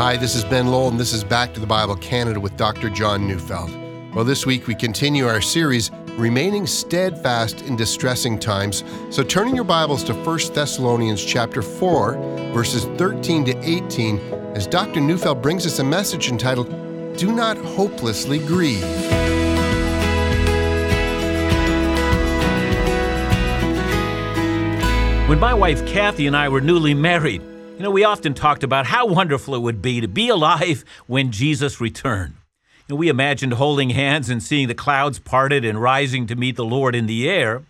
Hi, this is Ben Lowell, and this is Back to the Bible Canada with Dr. John Neufeld. Well, this week we continue our series, Remaining Steadfast in Distressing Times. So turning your Bibles to 1 Thessalonians chapter 4, verses 13 to 18, as Dr. Neufeld brings us a message entitled, Do Not Hopelessly Grieve. When my wife Kathy and I were newly married, you know, we often talked about how wonderful it would be to be alive when Jesus returned. You know, we imagined holding hands and seeing the clouds parted and rising to meet the Lord in the air.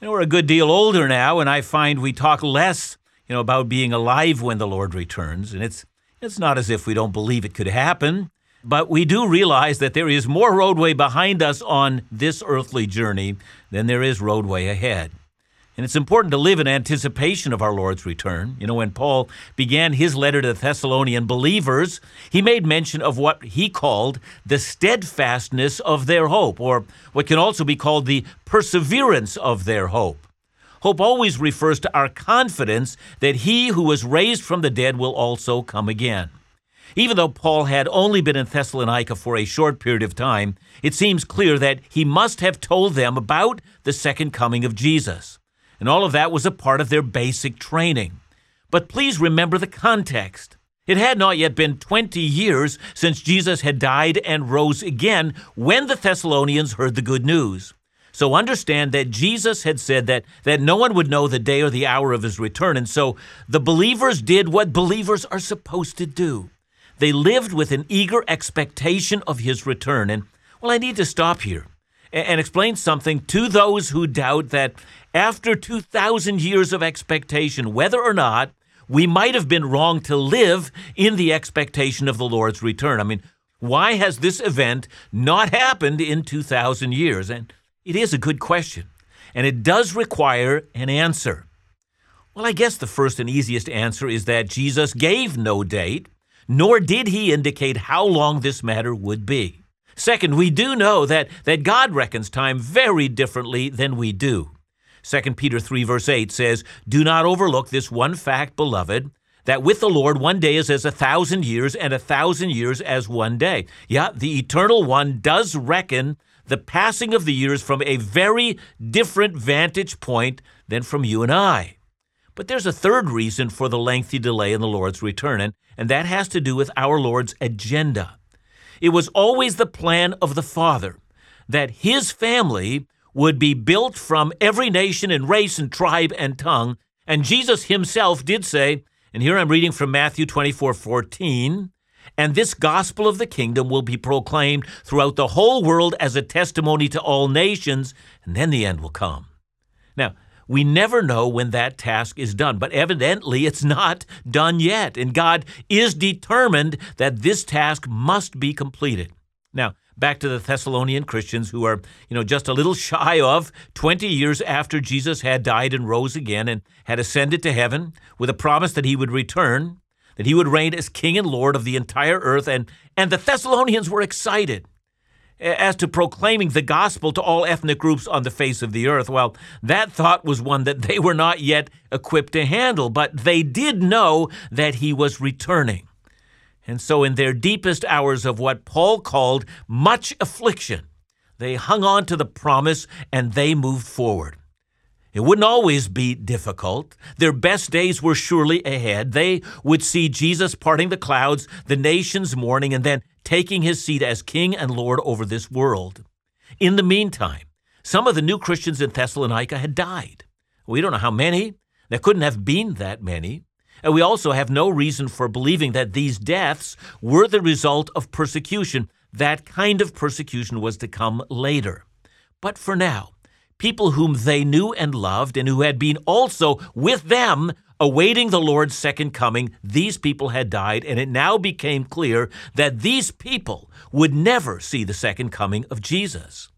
You know, we're a good deal older now, and I find we talk less, you know, about being alive when the Lord returns. And it's it's not as if we don't believe it could happen, but we do realize that there is more roadway behind us on this earthly journey than there is roadway ahead. And it's important to live in anticipation of our Lord's return. You know, when Paul began his letter to the Thessalonian believers, he made mention of what he called the steadfastness of their hope, or what can also be called the perseverance of their hope. Hope always refers to our confidence that he who was raised from the dead will also come again. Even though Paul had only been in Thessalonica for a short period of time, it seems clear that he must have told them about the second coming of Jesus and all of that was a part of their basic training. But please remember the context. It had not yet been 20 years since Jesus had died and rose again when the Thessalonians heard the good news. So understand that Jesus had said that, that no one would know the day or the hour of his return. And so the believers did what believers are supposed to do. They lived with an eager expectation of his return. And, well, I need to stop here and explain something to those who doubt that after 2,000 years of expectation, whether or not we might have been wrong to live in the expectation of the Lord's return. I mean, why has this event not happened in 2,000 years? And it is a good question, and it does require an answer. Well, I guess the first and easiest answer is that Jesus gave no date, nor did he indicate how long this matter would be. Second, we do know that, that God reckons time very differently than we do. 2 Peter 3, verse 8 says, Do not overlook this one fact, beloved, that with the Lord one day is as a thousand years, and a thousand years as one day. Yeah, the eternal one does reckon the passing of the years from a very different vantage point than from you and I. But there's a third reason for the lengthy delay in the Lord's return, and, and that has to do with our Lord's agenda. It was always the plan of the Father that his family would be built from every nation and race and tribe and tongue. And Jesus himself did say, and here I'm reading from Matthew 24 14, and this gospel of the kingdom will be proclaimed throughout the whole world as a testimony to all nations, and then the end will come. Now, we never know when that task is done, but evidently it's not done yet, and God is determined that this task must be completed. Now, back to the Thessalonian Christians who are, you know, just a little shy of 20 years after Jesus had died and rose again and had ascended to heaven with a promise that he would return, that he would reign as king and lord of the entire earth and and the Thessalonians were excited as to proclaiming the gospel to all ethnic groups on the face of the earth. Well, that thought was one that they were not yet equipped to handle, but they did know that he was returning. And so, in their deepest hours of what Paul called much affliction, they hung on to the promise and they moved forward. It wouldn't always be difficult. Their best days were surely ahead. They would see Jesus parting the clouds, the nations mourning, and then taking his seat as King and Lord over this world. In the meantime, some of the new Christians in Thessalonica had died. We don't know how many. There couldn't have been that many. And we also have no reason for believing that these deaths were the result of persecution. That kind of persecution was to come later. But for now, people whom they knew and loved and who had been also with them awaiting the Lord's second coming, these people had died, and it now became clear that these people would never see the second coming of Jesus.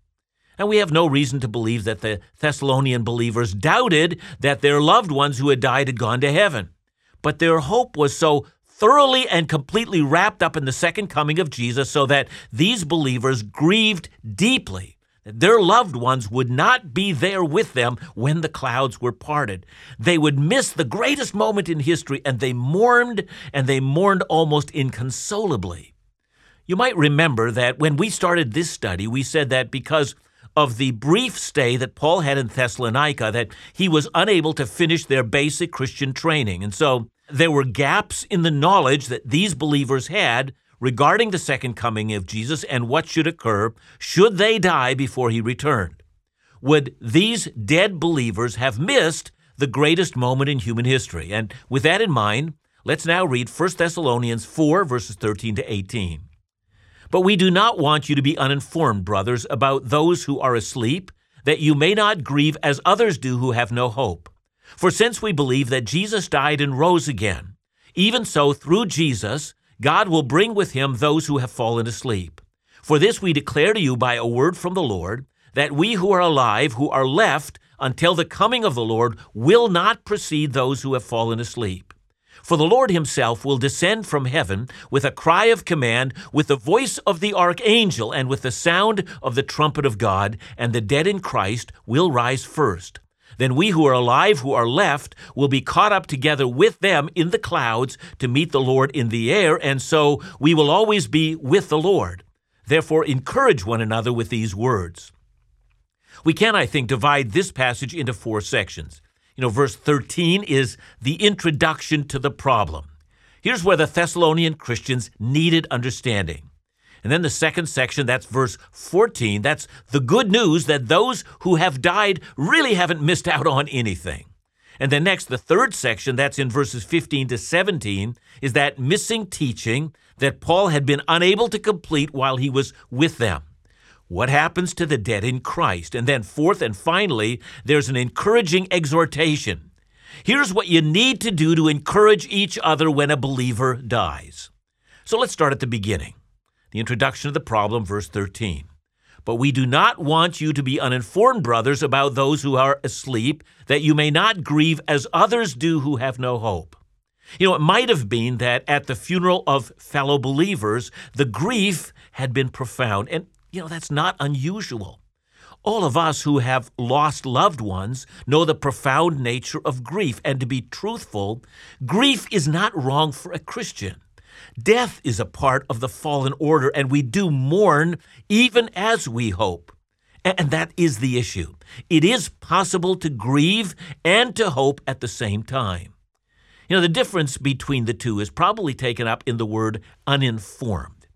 And we have no reason to believe that the Thessalonian believers doubted that their loved ones who had died had gone to heaven but their hope was so thoroughly and completely wrapped up in the second coming of Jesus so that these believers grieved deeply their loved ones would not be there with them when the clouds were parted. They would miss the greatest moment in history, and they mourned, and they mourned almost inconsolably. You might remember that when we started this study, we said that because of the brief stay that Paul had in Thessalonica, that he was unable to finish their basic Christian training. And so there were gaps in the knowledge that these believers had regarding the second coming of Jesus and what should occur should they die before he returned. Would these dead believers have missed the greatest moment in human history? And with that in mind, let's now read 1 Thessalonians 4, verses 13 to 18. But we do not want you to be uninformed, brothers, about those who are asleep, that you may not grieve as others do who have no hope. For since we believe that Jesus died and rose again, even so, through Jesus, God will bring with him those who have fallen asleep. For this we declare to you by a word from the Lord, that we who are alive, who are left until the coming of the Lord, will not precede those who have fallen asleep. For the Lord himself will descend from heaven with a cry of command, with the voice of the archangel, and with the sound of the trumpet of God, and the dead in Christ will rise first. Then we who are alive, who are left, will be caught up together with them in the clouds to meet the Lord in the air, and so we will always be with the Lord. Therefore, encourage one another with these words. We can, I think, divide this passage into four sections. You know, verse 13 is the introduction to the problem. Here's where the Thessalonian Christians needed understanding. And then the second section, that's verse 14, that's the good news that those who have died really haven't missed out on anything. And then next, the third section, that's in verses 15 to 17, is that missing teaching that Paul had been unable to complete while he was with them. What happens to the dead in Christ? And then, fourth and finally, there's an encouraging exhortation. Here's what you need to do to encourage each other when a believer dies. So let's start at the beginning the introduction of the problem, verse 13. But we do not want you to be uninformed, brothers, about those who are asleep, that you may not grieve as others do who have no hope. You know, it might have been that at the funeral of fellow believers, the grief had been profound. And, you know, that's not unusual. All of us who have lost loved ones know the profound nature of grief. And to be truthful, grief is not wrong for a Christian. Death is a part of the fallen order, and we do mourn even as we hope. And that is the issue. It is possible to grieve and to hope at the same time. You know, the difference between the two is probably taken up in the word uninformed.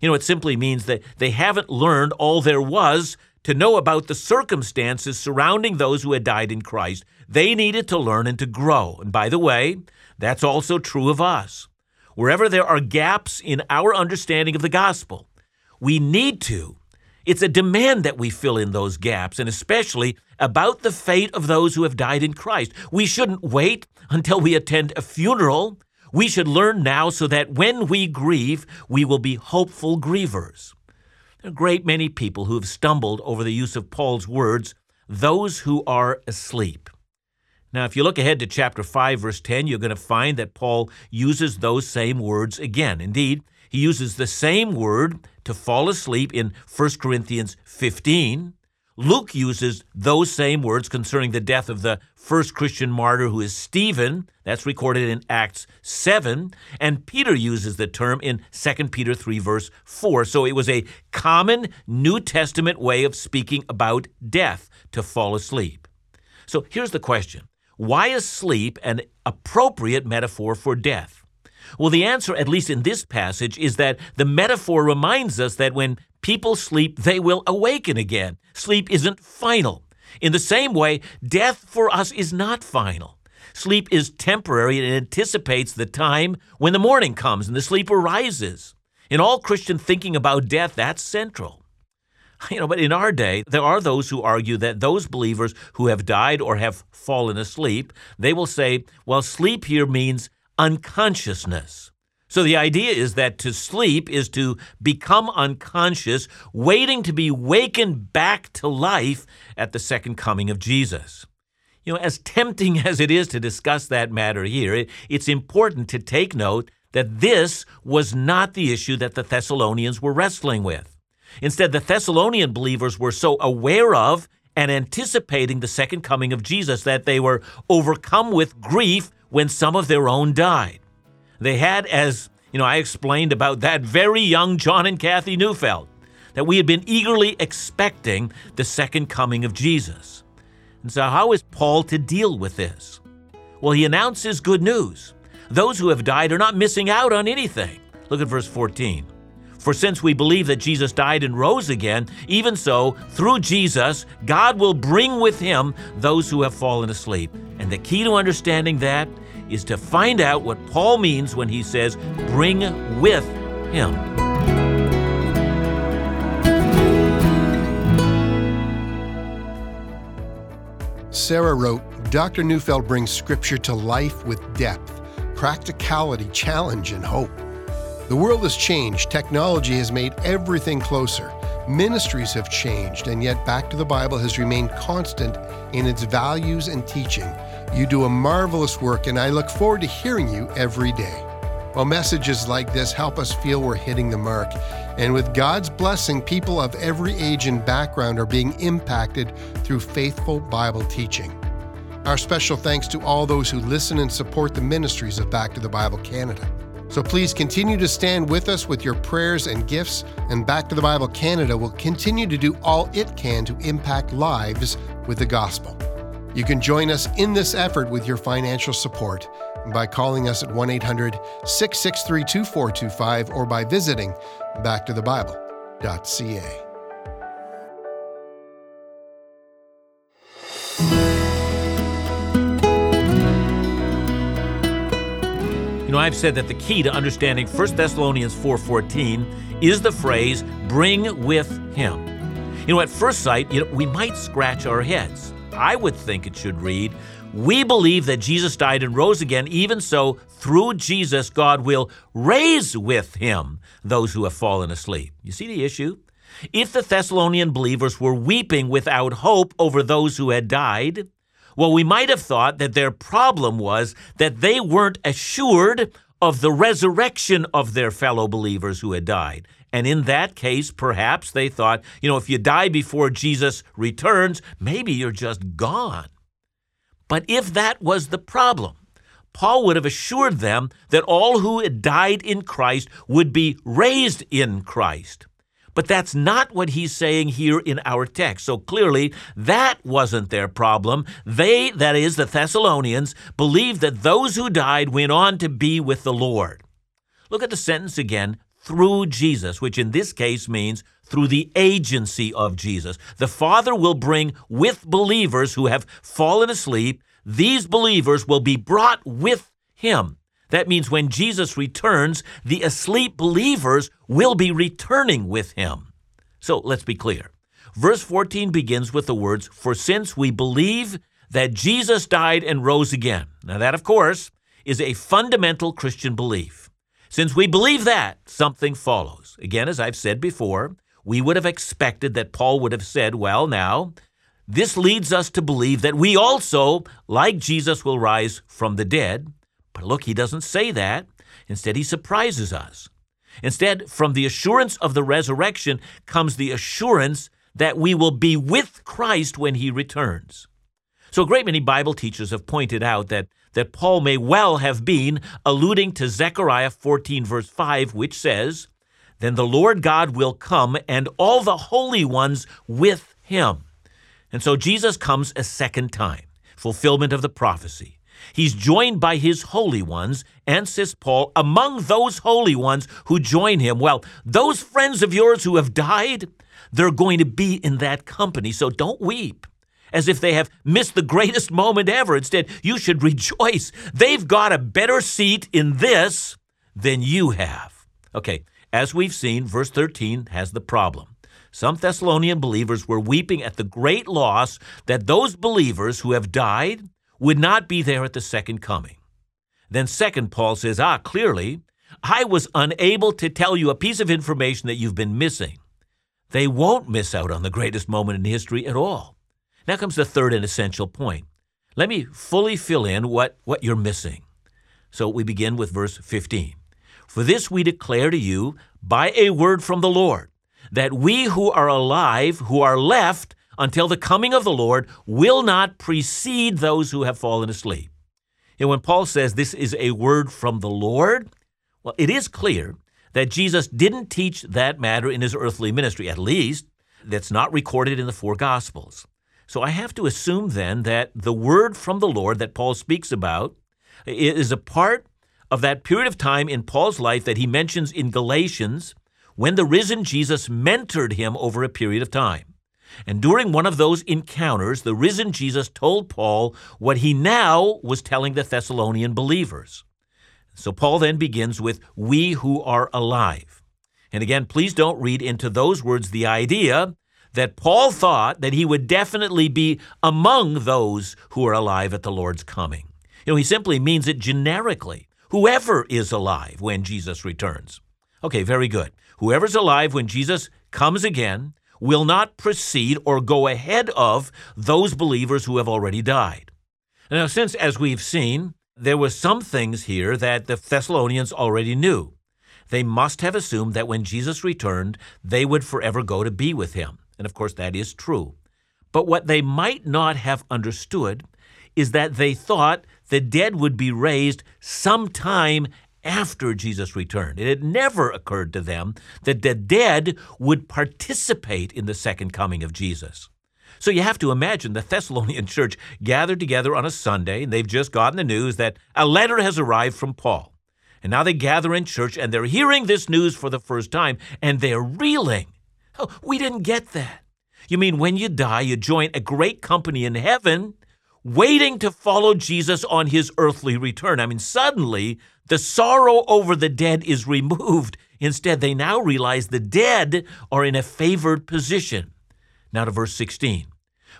You know, it simply means that they haven't learned all there was to know about the circumstances surrounding those who had died in Christ. They needed to learn and to grow. And by the way, that's also true of us wherever there are gaps in our understanding of the gospel. We need to. It's a demand that we fill in those gaps, and especially about the fate of those who have died in Christ. We shouldn't wait until we attend a funeral. We should learn now so that when we grieve, we will be hopeful grievers. There are a great many people who have stumbled over the use of Paul's words, those who are asleep. Now, if you look ahead to chapter 5, verse 10, you're going to find that Paul uses those same words again. Indeed, he uses the same word to fall asleep in 1 Corinthians 15. Luke uses those same words concerning the death of the first Christian martyr who is Stephen. That's recorded in Acts 7. And Peter uses the term in 2 Peter 3, verse 4. So it was a common New Testament way of speaking about death, to fall asleep. So here's the question why is sleep an appropriate metaphor for death? Well, the answer, at least in this passage, is that the metaphor reminds us that when people sleep, they will awaken again. Sleep isn't final. In the same way, death for us is not final. Sleep is temporary and anticipates the time when the morning comes and the sleeper rises. In all Christian thinking about death, that's central. You know, but in our day, there are those who argue that those believers who have died or have fallen asleep, they will say, well, sleep here means unconsciousness. So the idea is that to sleep is to become unconscious, waiting to be wakened back to life at the second coming of Jesus. You know, as tempting as it is to discuss that matter here, it, it's important to take note that this was not the issue that the Thessalonians were wrestling with. Instead, the Thessalonian believers were so aware of and anticipating the second coming of Jesus that they were overcome with grief when some of their own died. They had, as you know, I explained about that very young John and Kathy Neufeld, that we had been eagerly expecting the second coming of Jesus. And so, how is Paul to deal with this? Well, he announces good news. Those who have died are not missing out on anything. Look at verse 14. For since we believe that Jesus died and rose again, even so, through Jesus, God will bring with him those who have fallen asleep. And the key to understanding that is to find out what Paul means when he says, bring with him. Sarah wrote, Dr. Neufeld brings scripture to life with depth, practicality, challenge, and hope. The world has changed. Technology has made everything closer. Ministries have changed, and yet Back to the Bible has remained constant in its values and teaching. You do a marvelous work, and I look forward to hearing you every day. Well, messages like this help us feel we're hitting the mark. And with God's blessing, people of every age and background are being impacted through faithful Bible teaching. Our special thanks to all those who listen and support the ministries of Back to the Bible Canada. So please continue to stand with us with your prayers and gifts, and Back to the Bible Canada will continue to do all it can to impact lives with the gospel. You can join us in this effort with your financial support by calling us at 1 800 663 2425 or by visiting backtothebible.ca. know, I've said that the key to understanding 1 Thessalonians 4:14 is the phrase "bring with him." You know, at first sight, you know, we might scratch our heads. I would think it should read, "We believe that Jesus died and rose again, even so through Jesus God will raise with him those who have fallen asleep." You see the issue? If the Thessalonian believers were weeping without hope over those who had died, well, we might have thought that their problem was that they weren't assured of the resurrection of their fellow believers who had died. And in that case, perhaps they thought, you know, if you die before Jesus returns, maybe you're just gone. But if that was the problem, Paul would have assured them that all who had died in Christ would be raised in Christ. But that's not what he's saying here in our text. So clearly, that wasn't their problem. They, that is, the Thessalonians, believed that those who died went on to be with the Lord. Look at the sentence again through Jesus, which in this case means through the agency of Jesus. The Father will bring with believers who have fallen asleep, these believers will be brought with Him. That means when Jesus returns, the asleep believers will be returning with him. So let's be clear. Verse 14 begins with the words, For since we believe that Jesus died and rose again. Now, that, of course, is a fundamental Christian belief. Since we believe that, something follows. Again, as I've said before, we would have expected that Paul would have said, Well, now, this leads us to believe that we also, like Jesus, will rise from the dead. But look, he doesn't say that. Instead, he surprises us. Instead, from the assurance of the resurrection comes the assurance that we will be with Christ when he returns. So, a great many Bible teachers have pointed out that, that Paul may well have been alluding to Zechariah 14, verse 5, which says, Then the Lord God will come and all the holy ones with him. And so Jesus comes a second time, fulfillment of the prophecy. He's joined by his holy ones, and says Paul, among those holy ones who join him. Well, those friends of yours who have died, they're going to be in that company. So don't weep as if they have missed the greatest moment ever. Instead, you should rejoice. They've got a better seat in this than you have. Okay, as we've seen, verse 13 has the problem. Some Thessalonian believers were weeping at the great loss that those believers who have died would not be there at the second coming. Then, second, Paul says, Ah, clearly, I was unable to tell you a piece of information that you've been missing. They won't miss out on the greatest moment in history at all. Now comes the third and essential point. Let me fully fill in what, what you're missing. So we begin with verse 15. For this we declare to you by a word from the Lord, that we who are alive, who are left until the coming of the Lord, will not precede those who have fallen asleep. And when Paul says this is a word from the Lord, well, it is clear that Jesus didn't teach that matter in his earthly ministry, at least that's not recorded in the four Gospels. So I have to assume then that the word from the Lord that Paul speaks about is a part of that period of time in Paul's life that he mentions in Galatians when the risen Jesus mentored him over a period of time. And during one of those encounters, the risen Jesus told Paul what he now was telling the Thessalonian believers. So Paul then begins with, We who are alive. And again, please don't read into those words the idea that Paul thought that he would definitely be among those who are alive at the Lord's coming. You know, he simply means it generically. Whoever is alive when Jesus returns. Okay, very good. Whoever's alive when Jesus comes again will not precede or go ahead of those believers who have already died. Now, since, as we've seen, there were some things here that the Thessalonians already knew, they must have assumed that when Jesus returned, they would forever go to be with him. And of course, that is true. But what they might not have understood is that they thought the dead would be raised sometime after Jesus returned. It had never occurred to them that the dead would participate in the second coming of Jesus. So you have to imagine the Thessalonian church gathered together on a Sunday, and they've just gotten the news that a letter has arrived from Paul. And now they gather in church and they're hearing this news for the first time and they're reeling. Oh, we didn't get that. You mean when you die, you join a great company in heaven waiting to follow Jesus on his earthly return. I mean, suddenly the sorrow over the dead is removed. Instead, they now realize the dead are in a favored position. Now to verse 16.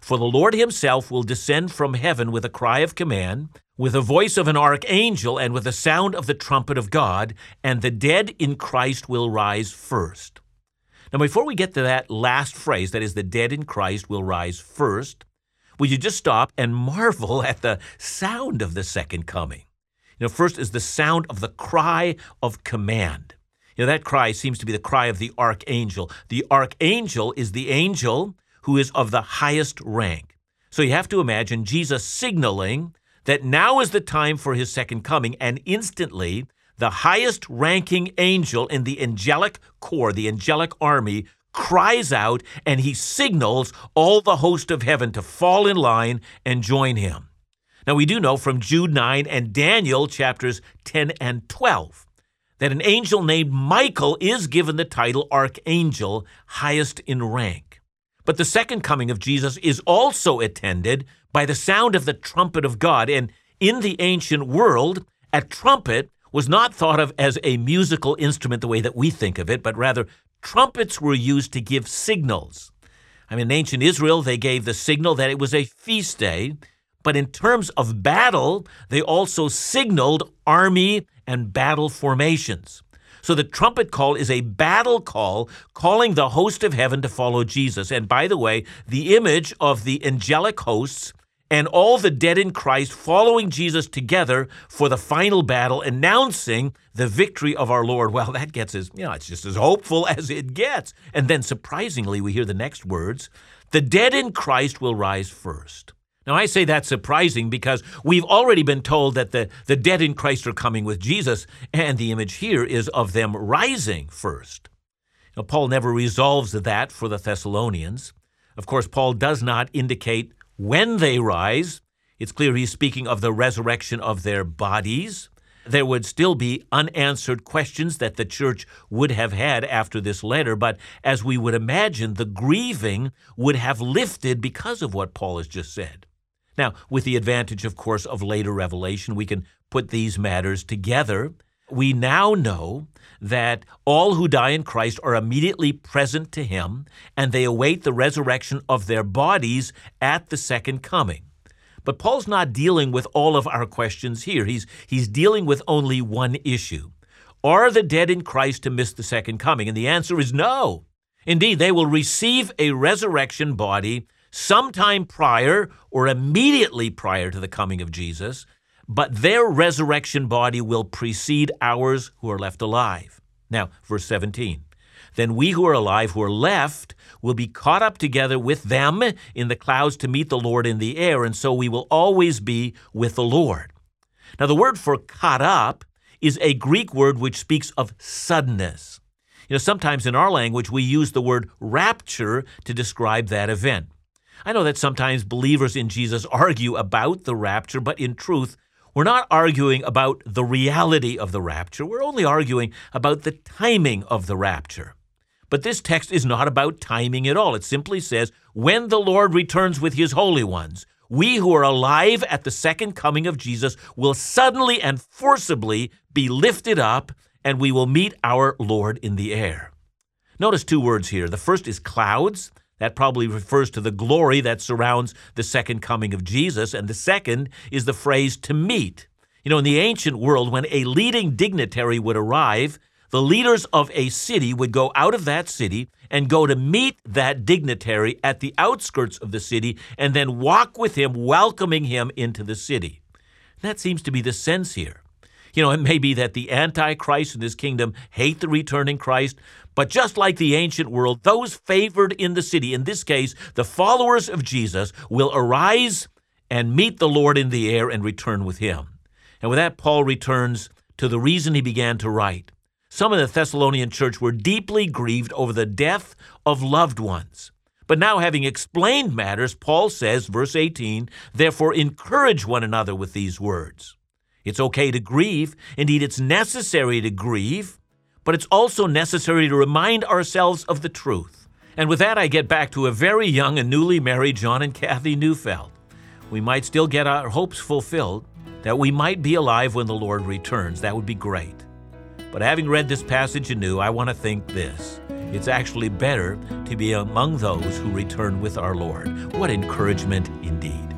For the Lord himself will descend from heaven with a cry of command, with the voice of an archangel, and with the sound of the trumpet of God, and the dead in Christ will rise first. Now, before we get to that last phrase, that is, the dead in Christ will rise first, will you just stop and marvel at the sound of the second coming? You know, first is the sound of the cry of command. You know, that cry seems to be the cry of the archangel. The archangel is the angel who is of the highest rank. So you have to imagine Jesus signaling that now is the time for his second coming, and instantly the highest ranking angel in the angelic corps, the angelic army, cries out and he signals all the host of heaven to fall in line and join him. Now, we do know from Jude 9 and Daniel chapters 10 and 12 that an angel named Michael is given the title archangel, highest in rank. But the second coming of Jesus is also attended by the sound of the trumpet of God. And in the ancient world, a trumpet was not thought of as a musical instrument the way that we think of it, but rather trumpets were used to give signals. I mean, in ancient Israel, they gave the signal that it was a feast day, but in terms of battle, they also signaled army and battle formations. So the trumpet call is a battle call calling the host of heaven to follow Jesus. And by the way, the image of the angelic hosts and all the dead in Christ following Jesus together for the final battle, announcing the victory of our Lord. Well, that gets us, you know, it's just as hopeful as it gets. And then surprisingly, we hear the next words the dead in Christ will rise first. Now, I say that's surprising because we've already been told that the, the dead in Christ are coming with Jesus, and the image here is of them rising first. Now, Paul never resolves that for the Thessalonians. Of course, Paul does not indicate when they rise, it's clear he's speaking of the resurrection of their bodies. There would still be unanswered questions that the church would have had after this letter, but as we would imagine, the grieving would have lifted because of what Paul has just said. Now, with the advantage, of course, of later revelation, we can put these matters together. We now know that all who die in Christ are immediately present to him and they await the resurrection of their bodies at the second coming. But Paul's not dealing with all of our questions here. He's, he's dealing with only one issue. Are the dead in Christ to miss the second coming? And the answer is no. Indeed, they will receive a resurrection body sometime prior or immediately prior to the coming of Jesus, but their resurrection body will precede ours who are left alive. Now, verse 17. Then we who are alive, who are left, will be caught up together with them in the clouds to meet the Lord in the air, and so we will always be with the Lord. Now, the word for caught up is a Greek word which speaks of suddenness. You know, sometimes in our language we use the word rapture to describe that event. I know that sometimes believers in Jesus argue about the rapture, but in truth, we're not arguing about the reality of the rapture. We're only arguing about the timing of the rapture. But this text is not about timing at all. It simply says, when the Lord returns with his holy ones, we who are alive at the second coming of Jesus will suddenly and forcibly be lifted up, and we will meet our Lord in the air. Notice two words here. The first is clouds. That probably refers to the glory that surrounds the second coming of Jesus. And the second is the phrase to meet. You know, in the ancient world, when a leading dignitary would arrive, the leaders of a city would go out of that city and go to meet that dignitary at the outskirts of the city and then walk with him, welcoming him into the city. That seems to be the sense here. You know, it may be that the Antichrist in this kingdom hate the returning Christ, but just like the ancient world, those favored in the city, in this case, the followers of Jesus, will arise and meet the Lord in the air and return with him. And with that, Paul returns to the reason he began to write. Some of the Thessalonian church were deeply grieved over the death of loved ones. But now, having explained matters, Paul says, verse 18, therefore encourage one another with these words. It's okay to grieve. Indeed, it's necessary to grieve, but it's also necessary to remind ourselves of the truth. And with that, I get back to a very young and newly married John and Kathy Neufeld. We might still get our hopes fulfilled, that we might be alive when the Lord returns. That would be great. But having read this passage anew, I want to think this. It's actually better to be among those who return with our Lord. What encouragement indeed.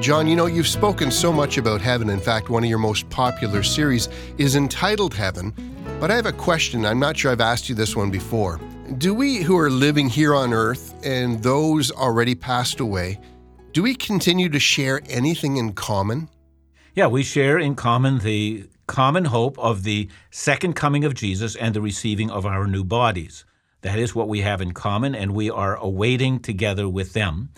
John, you know, you've spoken so much about heaven. In fact, one of your most popular series is entitled Heaven. But I have a question. I'm not sure I've asked you this one before. Do we who are living here on earth and those already passed away, do we continue to share anything in common? Yeah, we share in common the common hope of the second coming of Jesus and the receiving of our new bodies. That is what we have in common, and we are awaiting together with them.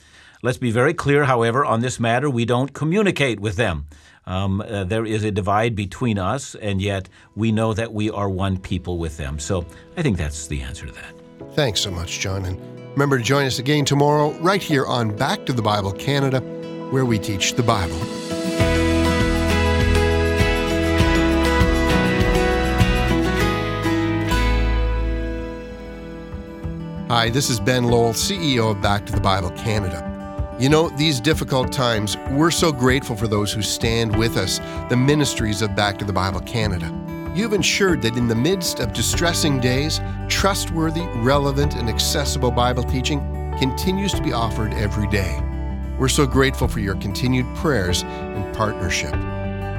Let's be very clear, however, on this matter, we don't communicate with them. Um, uh, there is a divide between us, and yet we know that we are one people with them. So I think that's the answer to that. Thanks so much, John. And remember to join us again tomorrow, right here on Back to the Bible Canada, where we teach the Bible. Hi, this is Ben Lowell, CEO of Back to the Bible Canada. You know, these difficult times, we're so grateful for those who stand with us, the ministries of Back to the Bible Canada. You've ensured that in the midst of distressing days, trustworthy, relevant, and accessible Bible teaching continues to be offered every day. We're so grateful for your continued prayers and partnership.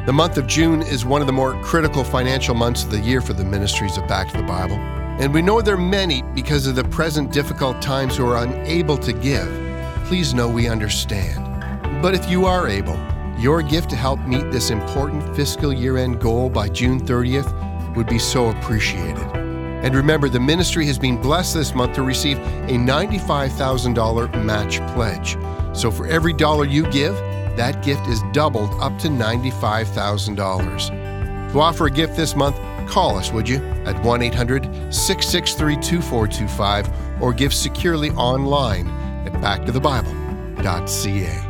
The month of June is one of the more critical financial months of the year for the ministries of Back to the Bible. And we know there are many because of the present difficult times who are unable to give. Please know we understand. But if you are able, your gift to help meet this important fiscal year end goal by June 30th would be so appreciated. And remember, the ministry has been blessed this month to receive a $95,000 match pledge. So for every dollar you give, that gift is doubled up to $95,000. To offer a gift this month, Call us, would you, at 1 800 663 2425 or give securely online backtothebible.ca.